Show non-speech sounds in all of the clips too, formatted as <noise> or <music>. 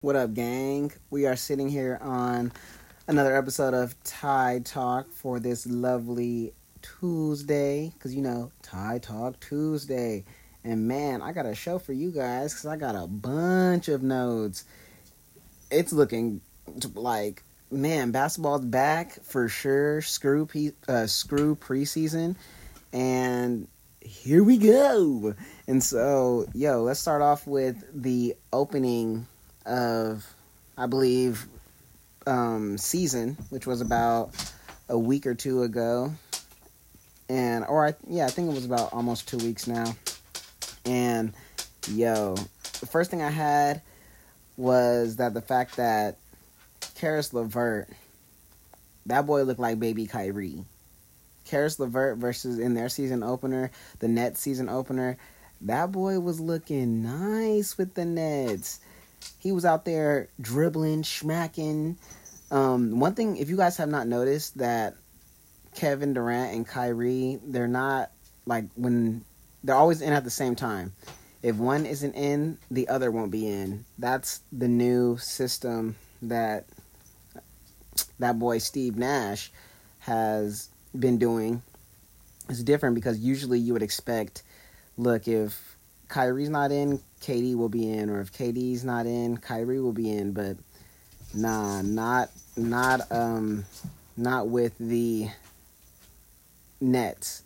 What up, gang? We are sitting here on another episode of Ty Talk for this lovely Tuesday. Because, you know, Ty Talk Tuesday. And man, I got a show for you guys because I got a bunch of notes. It's looking like, man, basketball's back for sure. Screw, pe- uh, screw preseason. And here we go. And so, yo, let's start off with the opening of, I believe, um, season, which was about a week or two ago, and or I yeah, I think it was about almost two weeks now. And yo, the first thing I had was that the fact that Caris LeVert, that boy looked like baby Kyrie. Caris LeVert versus in their season opener, the Nets season opener, that boy was looking nice with the Nets he was out there dribbling, smacking. Um, one thing, if you guys have not noticed, that Kevin Durant and Kyrie, they're not like when they're always in at the same time. If one isn't in, the other won't be in. That's the new system that that boy Steve Nash has been doing. It's different because usually you would expect, look, if Kyrie's not in, KD will be in, or if KD's not in, Kyrie will be in. But nah, not not um not with the Nets.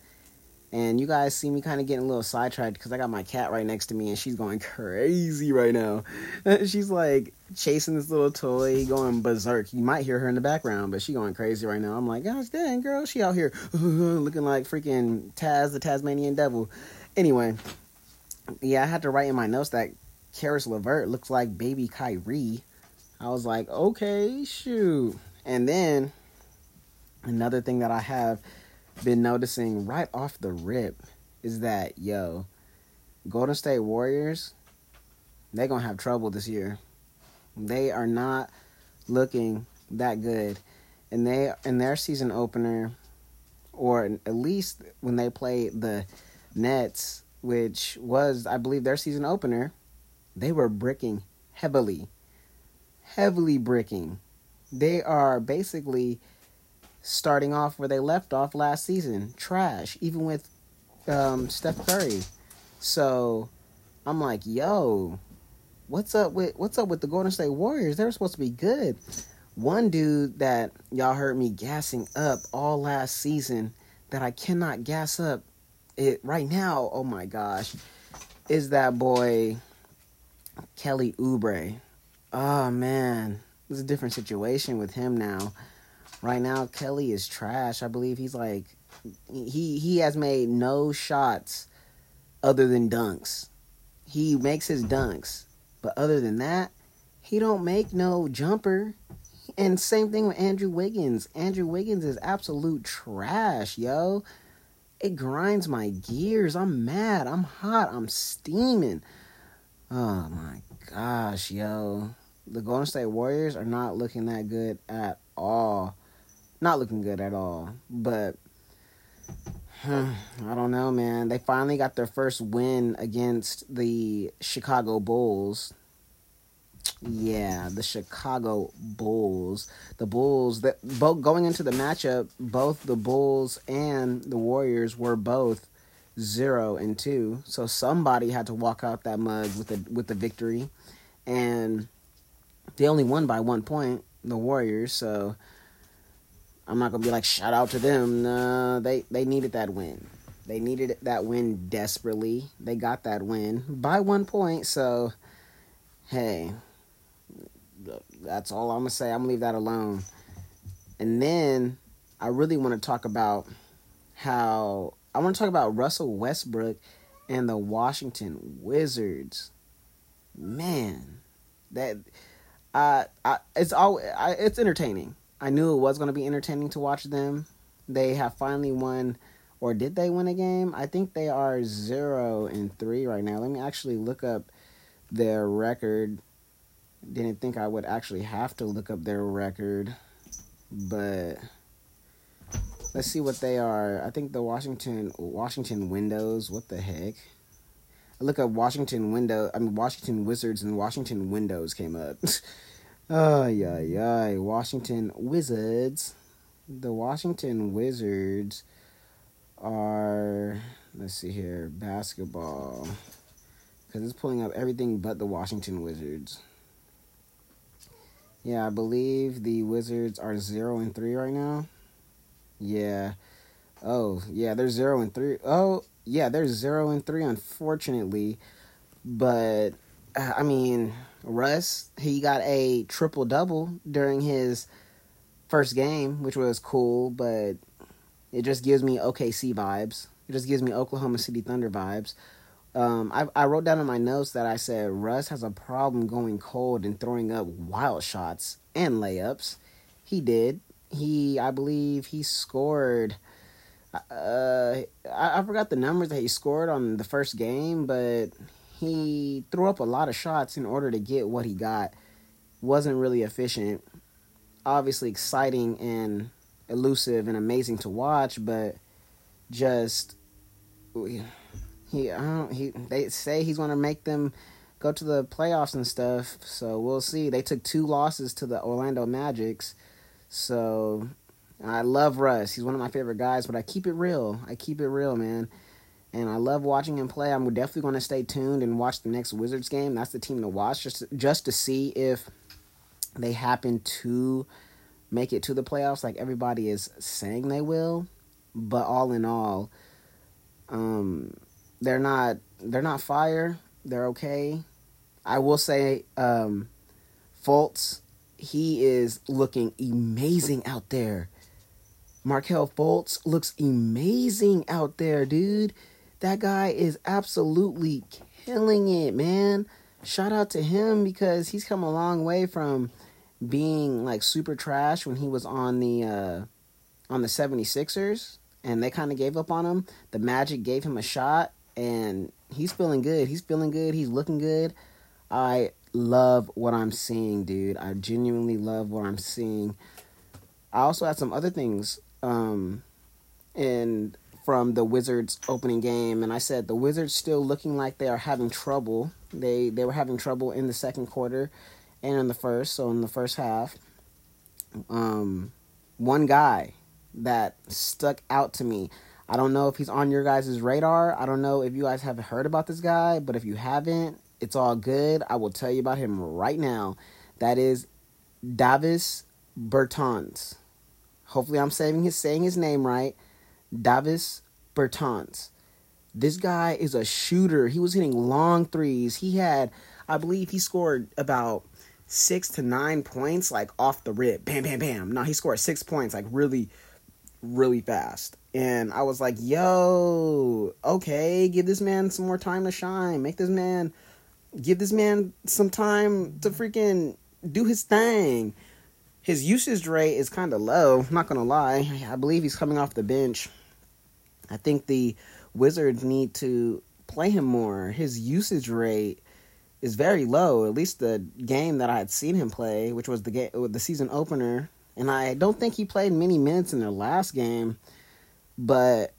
And you guys see me kind of getting a little sidetracked because I got my cat right next to me and she's going crazy right now. <laughs> she's like chasing this little toy, going berserk. You might hear her in the background, but she going crazy right now. I'm like, gosh dang, girl, she out here <laughs> looking like freaking Taz, the Tasmanian devil. Anyway, yeah, I had to write in my notes that Caris LeVert looks like baby Kyrie. I was like, okay, shoot. And then another thing that I have been noticing right off the rip is that, yo, Golden State Warriors, they're going to have trouble this year. They are not looking that good. And they in their season opener or at least when they play the Nets, which was, I believe, their season opener, they were bricking heavily. Heavily bricking. They are basically starting off where they left off last season. Trash, even with um, Steph Curry. So I'm like, yo, what's up with what's up with the Golden State Warriors? They were supposed to be good. One dude that y'all heard me gassing up all last season that I cannot gas up it right now, oh my gosh, is that boy Kelly Oubre. Oh man, it's a different situation with him now. Right now, Kelly is trash. I believe he's like he he has made no shots other than dunks. He makes his dunks, but other than that, he don't make no jumper. And same thing with Andrew Wiggins. Andrew Wiggins is absolute trash, yo it grinds my gears. I'm mad. I'm hot. I'm steaming. Oh my gosh, yo. The Golden State Warriors are not looking that good at all. Not looking good at all. But <sighs> I don't know, man. They finally got their first win against the Chicago Bulls. Yeah, the Chicago Bulls. The Bulls that both going into the matchup, both the Bulls and the Warriors were both zero and two. So somebody had to walk out that mug with the with the victory, and they only won by one point. The Warriors. So I'm not gonna be like shout out to them. No, they they needed that win. They needed that win desperately. They got that win by one point. So hey, that's all I'm gonna say. I'm gonna leave that alone. And then I really want to talk about how I want to talk about Russell Westbrook and the Washington Wizards. Man, that uh, I, it's all I, it's entertaining. I knew it was going to be entertaining to watch them. They have finally won, or did they win a game? I think they are zero and three right now. Let me actually look up their record didn't think I would actually have to look up their record, but let's see what they are. I think the Washington Washington Windows. What the heck? I look up Washington window. I mean Washington Wizards and Washington Windows came up. oh yeah, yeah. Washington Wizards. The Washington Wizards are let's see here basketball because it's pulling up everything but the Washington Wizards. Yeah, I believe the Wizards are zero and three right now. Yeah. Oh, yeah, they're zero and three. Oh, yeah, they're zero and three, unfortunately. But uh, I mean, Russ, he got a triple double during his first game, which was cool, but it just gives me OKC vibes. It just gives me Oklahoma City Thunder vibes. Um, I, I wrote down in my notes that I said Russ has a problem going cold and throwing up wild shots and layups. He did. He, I believe, he scored. Uh, I, I forgot the numbers that he scored on the first game, but he threw up a lot of shots in order to get what he got. Wasn't really efficient. Obviously exciting and elusive and amazing to watch, but just he he they say he's going to make them go to the playoffs and stuff. So we'll see. They took two losses to the Orlando Magics. So I love Russ. He's one of my favorite guys, but I keep it real. I keep it real, man. And I love watching him play. I'm definitely going to stay tuned and watch the next Wizards game. That's the team to watch just just to see if they happen to make it to the playoffs like everybody is saying they will. But all in all, um, they're not they're not fire. They're okay. I will say, um, Fultz, he is looking amazing out there. Markelle Fultz looks amazing out there, dude. That guy is absolutely killing it, man. Shout out to him because he's come a long way from being like super trash when he was on the uh on the 76ers and they kind of gave up on him. The Magic gave him a shot and he's feeling good. He's feeling good. He's looking good. I love what I'm seeing, dude. I genuinely love what I'm seeing. I also had some other things um in from the Wizards opening game and I said the Wizards still looking like they are having trouble. They they were having trouble in the second quarter and in the first, so in the first half. Um one guy that stuck out to me I don't know if he's on your guys' radar. I don't know if you guys have heard about this guy, but if you haven't, it's all good. I will tell you about him right now. That is Davis Bertans. Hopefully, I'm saying his saying his name right. Davis Bertans. This guy is a shooter. He was hitting long threes. He had, I believe, he scored about six to nine points, like off the rip. Bam, bam, bam. No, he scored six points, like really, really fast. And I was like, yo, okay, give this man some more time to shine. Make this man, give this man some time to freaking do his thing. His usage rate is kind of low, not going to lie. I believe he's coming off the bench. I think the Wizards need to play him more. His usage rate is very low. At least the game that I had seen him play, which was the game, the season opener, and I don't think he played many minutes in their last game. But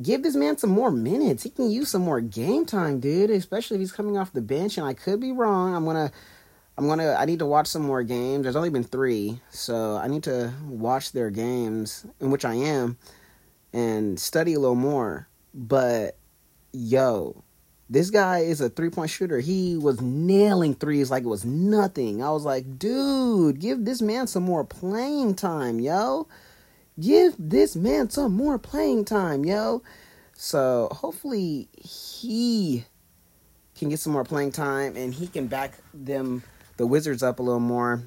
give this man some more minutes. He can use some more game time, dude. Especially if he's coming off the bench. And I could be wrong. I'm gonna, I'm gonna. I need to watch some more games. There's only been three, so I need to watch their games, in which I am, and study a little more. But yo, this guy is a three point shooter. He was nailing threes like it was nothing. I was like, dude, give this man some more playing time, yo. Give this man some more playing time, yo. So hopefully he can get some more playing time and he can back them the Wizards up a little more.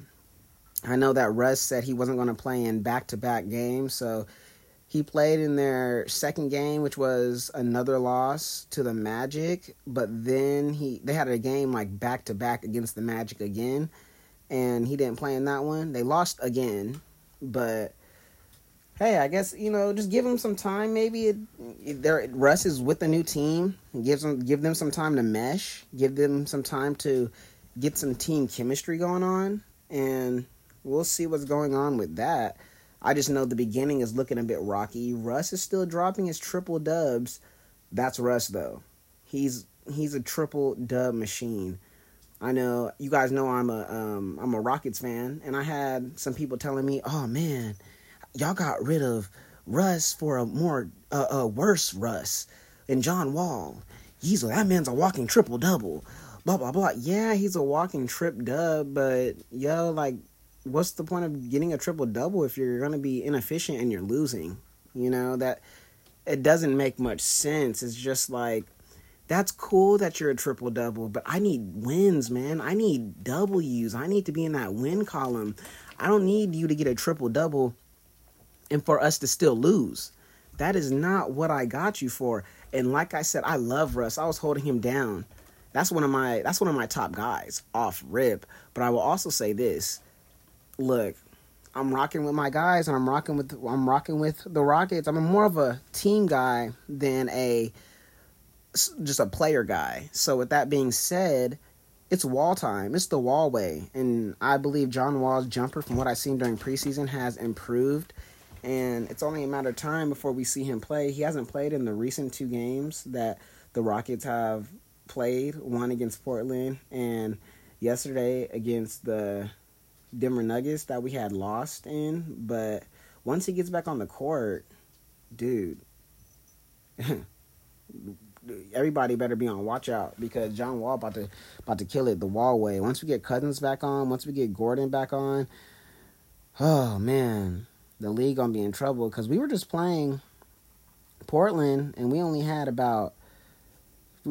I know that Russ said he wasn't going to play in back-to-back games, so he played in their second game, which was another loss to the Magic. But then he they had a game like back to back against the Magic again, and he didn't play in that one. They lost again, but hey, I guess you know, just give them some time. Maybe it, it, Russ is with a new team. Gives them give them some time to mesh. Give them some time to get some team chemistry going on, and we'll see what's going on with that. I just know the beginning is looking a bit rocky. Russ is still dropping his triple dubs. That's Russ though. He's he's a triple dub machine. I know you guys know I'm a um, I'm a Rockets fan, and I had some people telling me, "Oh man, y'all got rid of Russ for a more uh, a worse Russ and John Wall. He's that man's a walking triple double." Blah blah blah. Yeah, he's a walking trip dub, but yo, like, what's the point of getting a triple double if you're gonna be inefficient and you're losing? You know that it doesn't make much sense. It's just like that's cool that you're a triple double, but I need wins, man. I need W's. I need to be in that win column. I don't need you to get a triple double and for us to still lose. That is not what I got you for. And like I said, I love Russ. I was holding him down. That's one of my that's one of my top guys off rip. But I will also say this. Look, I'm rocking with my guys and I'm rocking with I'm rocking with the Rockets. I'm more of a team guy than a just a player guy. So with that being said, it's wall time. It's the wall way, and I believe John Wall's jumper, from what I've seen during preseason, has improved. And it's only a matter of time before we see him play. He hasn't played in the recent two games that the Rockets have played. One against Portland, and yesterday against the Denver Nuggets that we had lost in. But once he gets back on the court, dude. <laughs> everybody better be on watch out because John Wall about to about to kill it the wall way. Once we get Cousins back on, once we get Gordon back on, oh man, the league gonna be in trouble because we were just playing Portland and we only had about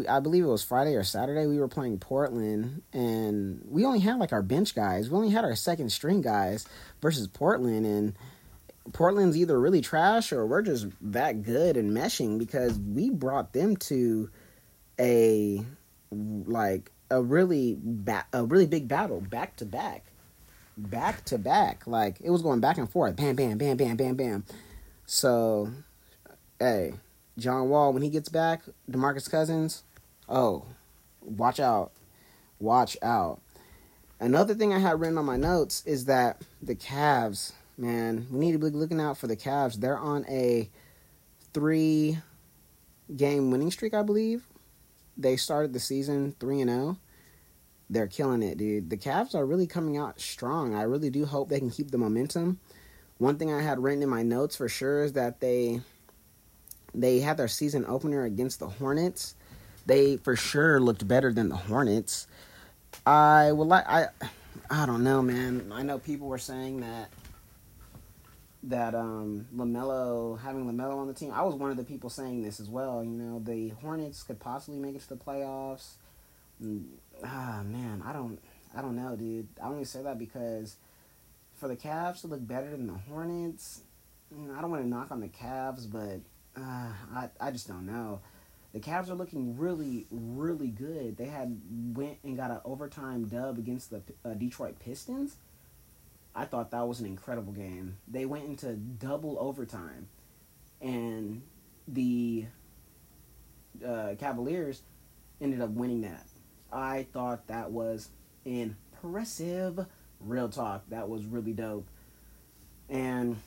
I believe it was Friday or Saturday we were playing Portland and we only had like our bench guys. We only had our second string guys versus Portland and Portland's either really trash or we're just that good and meshing because we brought them to a like a really ba- a really big battle back to back back to back like it was going back and forth bam bam bam bam bam bam so hey John Wall when he gets back DeMarcus Cousins oh watch out watch out another thing I had written on my notes is that the Cavs man, we need to be looking out for the Cavs. They're on a three game winning streak, I believe. They started the season 3 and 0. They're killing it, dude. The Cavs are really coming out strong. I really do hope they can keep the momentum. One thing I had written in my notes for sure is that they they had their season opener against the Hornets. They for sure looked better than the Hornets. I would like I I don't know, man. I know people were saying that that um, Lamelo having Lamelo on the team. I was one of the people saying this as well. You know, the Hornets could possibly make it to the playoffs. Mm, ah man, I don't, I don't know, dude. I only say that because for the Cavs to look better than the Hornets, mm, I don't want to knock on the Cavs, but uh, I, I just don't know. The Cavs are looking really, really good. They had went and got an overtime dub against the uh, Detroit Pistons I thought that was an incredible game. They went into double overtime, and the uh, Cavaliers ended up winning that. I thought that was impressive. Real talk, that was really dope. And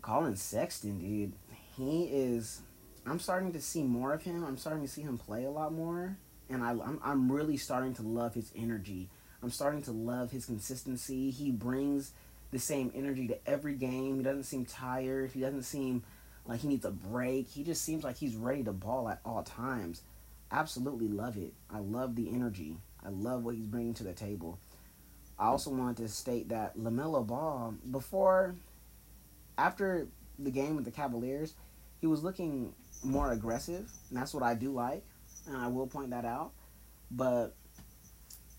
Collin Sexton, dude, he is. I'm starting to see more of him. I'm starting to see him play a lot more, and I, I'm I'm really starting to love his energy. I'm starting to love his consistency. He brings the same energy to every game. He doesn't seem tired. He doesn't seem like he needs a break. He just seems like he's ready to ball at all times. Absolutely love it. I love the energy. I love what he's bringing to the table. I also wanted to state that LaMelo Ball, before, after the game with the Cavaliers, he was looking more aggressive, and that's what I do like, and I will point that out. But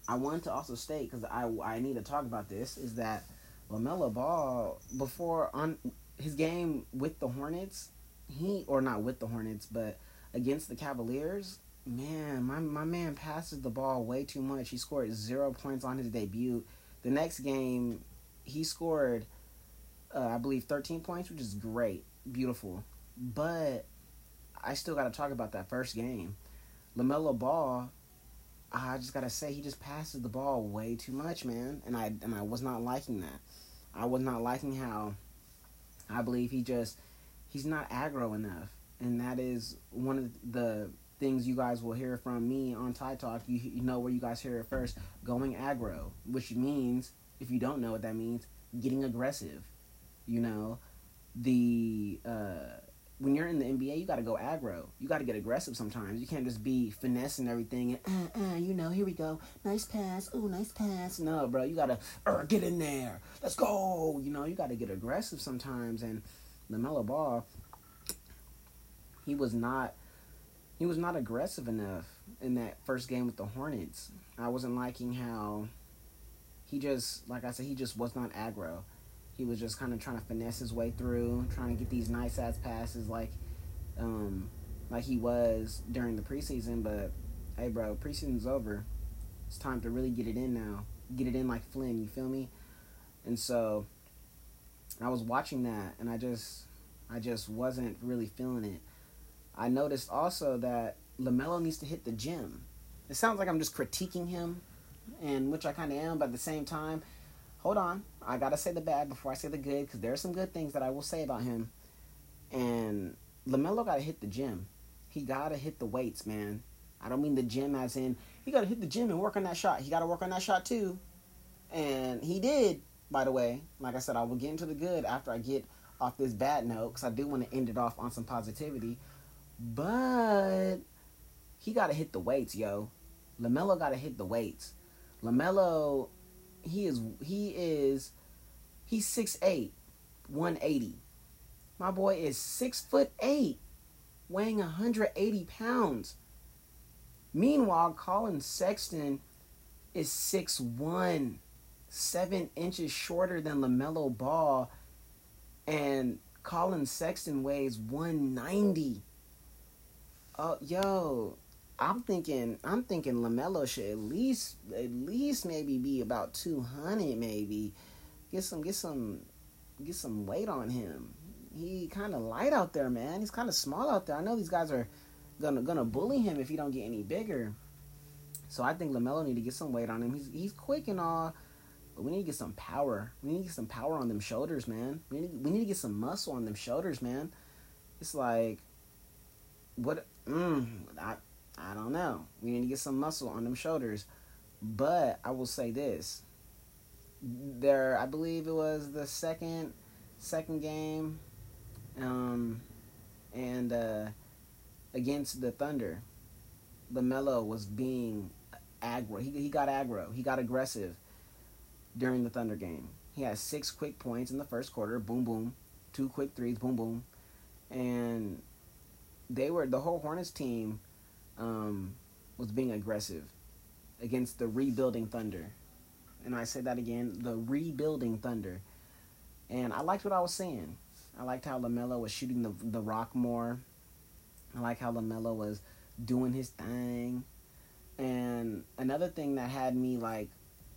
I wanted to also state because I I need to talk about this is that Lamelo Ball before on his game with the Hornets, he or not with the Hornets, but against the Cavaliers, man, my my man passes the ball way too much. He scored zero points on his debut. The next game, he scored, uh, I believe, thirteen points, which is great, beautiful. But I still got to talk about that first game. Lamelo Ball I just gotta say he just passes the ball way too much, man, and I and I was not liking that. I was not liking how I believe he just he's not aggro enough, and that is one of the things you guys will hear from me on Ty Talk. You, you know where you guys hear it first. Going aggro, which means, if you don't know what that means, getting aggressive. You know, the uh, when you're in the NBA, you got to go aggro. You got to get aggressive sometimes. You can't just be finessing everything and, uh, uh, you know, here we go. Nice pass. Oh, nice pass. No, bro, you got to uh, get in there. Let's go. You know, you got to get aggressive sometimes. And LaMelo Ball, he was not he was not aggressive enough in that first game with the Hornets. I wasn't liking how he just, like I said, he just was not aggro. He was just kind of trying to finesse his way through, trying to get these nice ass passes like, um, like he was during the preseason. But hey, bro, preseason's over. It's time to really get it in now. Get it in like Flynn. You feel me? And so I was watching that, and I just, I just wasn't really feeling it. I noticed also that Lamelo needs to hit the gym. It sounds like I'm just critiquing him, and which I kind of am, but at the same time, hold on. I gotta say the bad before I say the good because there are some good things that I will say about him. And Lamelo gotta hit the gym. He gotta hit the weights, man. I don't mean the gym as in he gotta hit the gym and work on that shot. He gotta work on that shot too, and he did. By the way, like I said, I will get into the good after I get off this bad note because I do want to end it off on some positivity. But he gotta hit the weights, yo. Lamelo gotta hit the weights. Lamelo he is he is he's 6'8", 180. My boy is six foot eight, weighing 180 pounds. Meanwhile, Collin Sexton is 6'1", 7 inches shorter than LaMelo Ball. And Collin Sexton weighs 190. Oh, yo, I'm thinking I'm thinking Lamelo should at least at least maybe be about two hundred maybe. Get some get some get some weight on him. He kind of light out there, man. He's kind of small out there. I know these guys are gonna gonna bully him if he don't get any bigger. So I think Lamelo need to get some weight on him. He's he's quick and all, but we need to get some power. We need to get some power on them shoulders, man. We need we need to get some muscle on them shoulders, man. It's like what mm, I I don't know. We need to get some muscle on them shoulders. But I will say this. There I believe it was the second second game um and uh against the Thunder. LaMelo was being aggro. He he got aggro. He got aggressive during the Thunder game. He had six quick points in the first quarter, boom boom, two quick threes, boom boom. And they were the whole Hornets team um, was being aggressive against the rebuilding Thunder. And I said that again, the rebuilding Thunder. And I liked what I was seeing. I liked how LaMelo was shooting the the rock more. I like how LaMelo was doing his thing. And another thing that had me like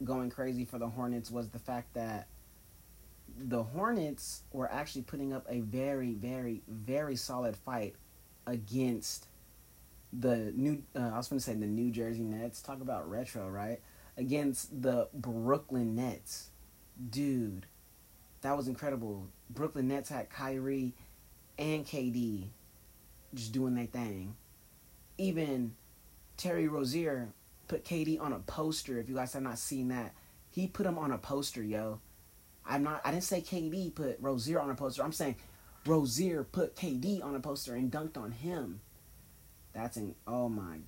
going crazy for the Hornets was the fact that the Hornets were actually putting up a very, very, very solid fight against the new uh, I was going to say the New Jersey Nets. Talk about retro, right? Against the Brooklyn Nets. Dude, that was incredible. Brooklyn Nets had Kyrie and KD just doing their thing. Even Terry Rozier put KD on a poster. If you guys have not seen that, he put him on a poster, yo. I'm not. I didn't say KD put Rozier on a poster. I'm saying Rozier put KD on a poster and dunked on him. That's in oh my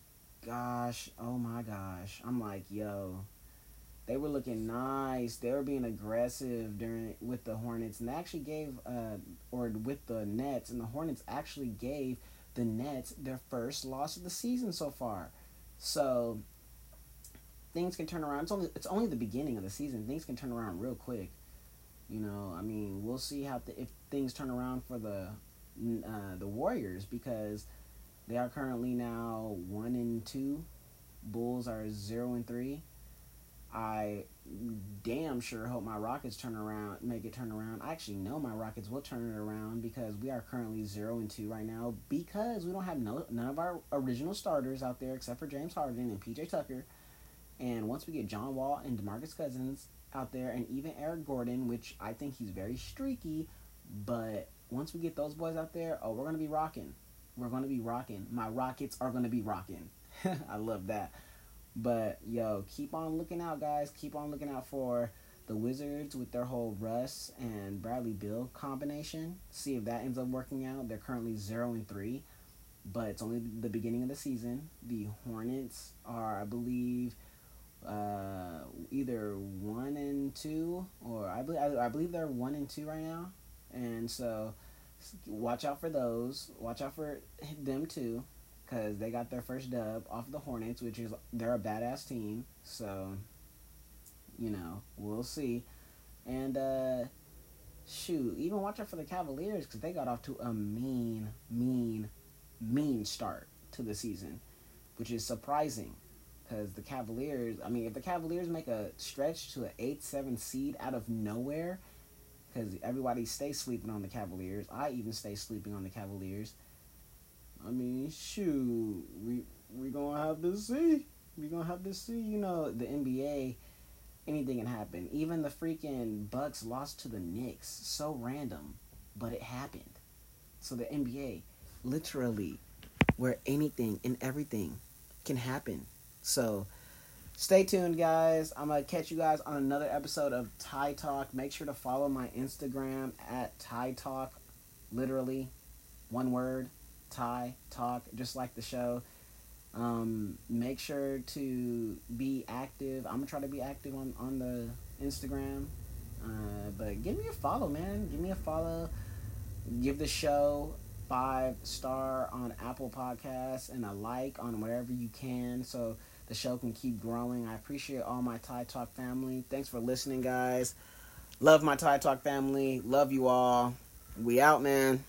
gosh, oh my gosh. I'm like, yo, they were looking nice. They were being aggressive during with the Hornets, and they actually gave uh or with the Nets, and the Hornets actually gave the Nets their first loss of the season so far. So things can turn around. It's only it's only the beginning of the season. Things can turn around real quick. You know, I mean, we'll see how the, if things turn around for the uh, the Warriors because they are currently now one and two. Bulls are zero and three. I damn sure hope my Rockets turn around, make it turn around. I actually know my Rockets will turn it around because we are currently zero and two right now because we don't have no none of our original starters out there except for James Harden and PJ Tucker. And once we get John Wall and DeMarcus Cousins out there, and even Eric Gordon, which I think he's very streaky, but once we get those boys out there, oh, we're gonna be rocking. We're gonna be rocking. My Rockets are gonna be rocking. <laughs> I love that. But yo, keep on looking out, guys. Keep on looking out for the Wizards with their whole Russ and Bradley Beal combination. See if that ends up working out. They're currently zero and three, but it's only the beginning of the season. The Hornets are, I believe, uh, either one and two, or I believe I, I believe they're one and two right now, and so watch out for those. Watch out for them too, because they got their first dub off the Hornets, which is they're a badass team. So, you know, we'll see. And uh, shoot, even watch out for the Cavaliers because they got off to a mean, mean, mean start to the season, which is surprising. Because the Cavaliers, I mean, if the Cavaliers make a stretch to an 8 7 seed out of nowhere, because everybody stays sleeping on the Cavaliers. I even stay sleeping on the Cavaliers. I mean, shoot, we we gonna have to see. We gonna have to see. You know, the NBA, anything can happen. Even the freaking Bucks lost to the Knicks. So random, but it happened. So the NBA, literally, where anything and everything can happen. So stay tuned, guys. I'm gonna catch you guys on another episode of Ty Talk. Make sure to follow my Instagram at Ty Talk, literally, one word, Ty Talk, just like the show. Um, make sure to be active. I'm gonna try to be active on on the Instagram. Uh, but give me a follow, man. Give me a follow. Give the show five star on Apple Podcasts and a like on wherever you can. So the show can keep growing. I appreciate all my Ty Talk family. Thanks for listening, guys. Love my Ty Talk family. Love you all. We out, man.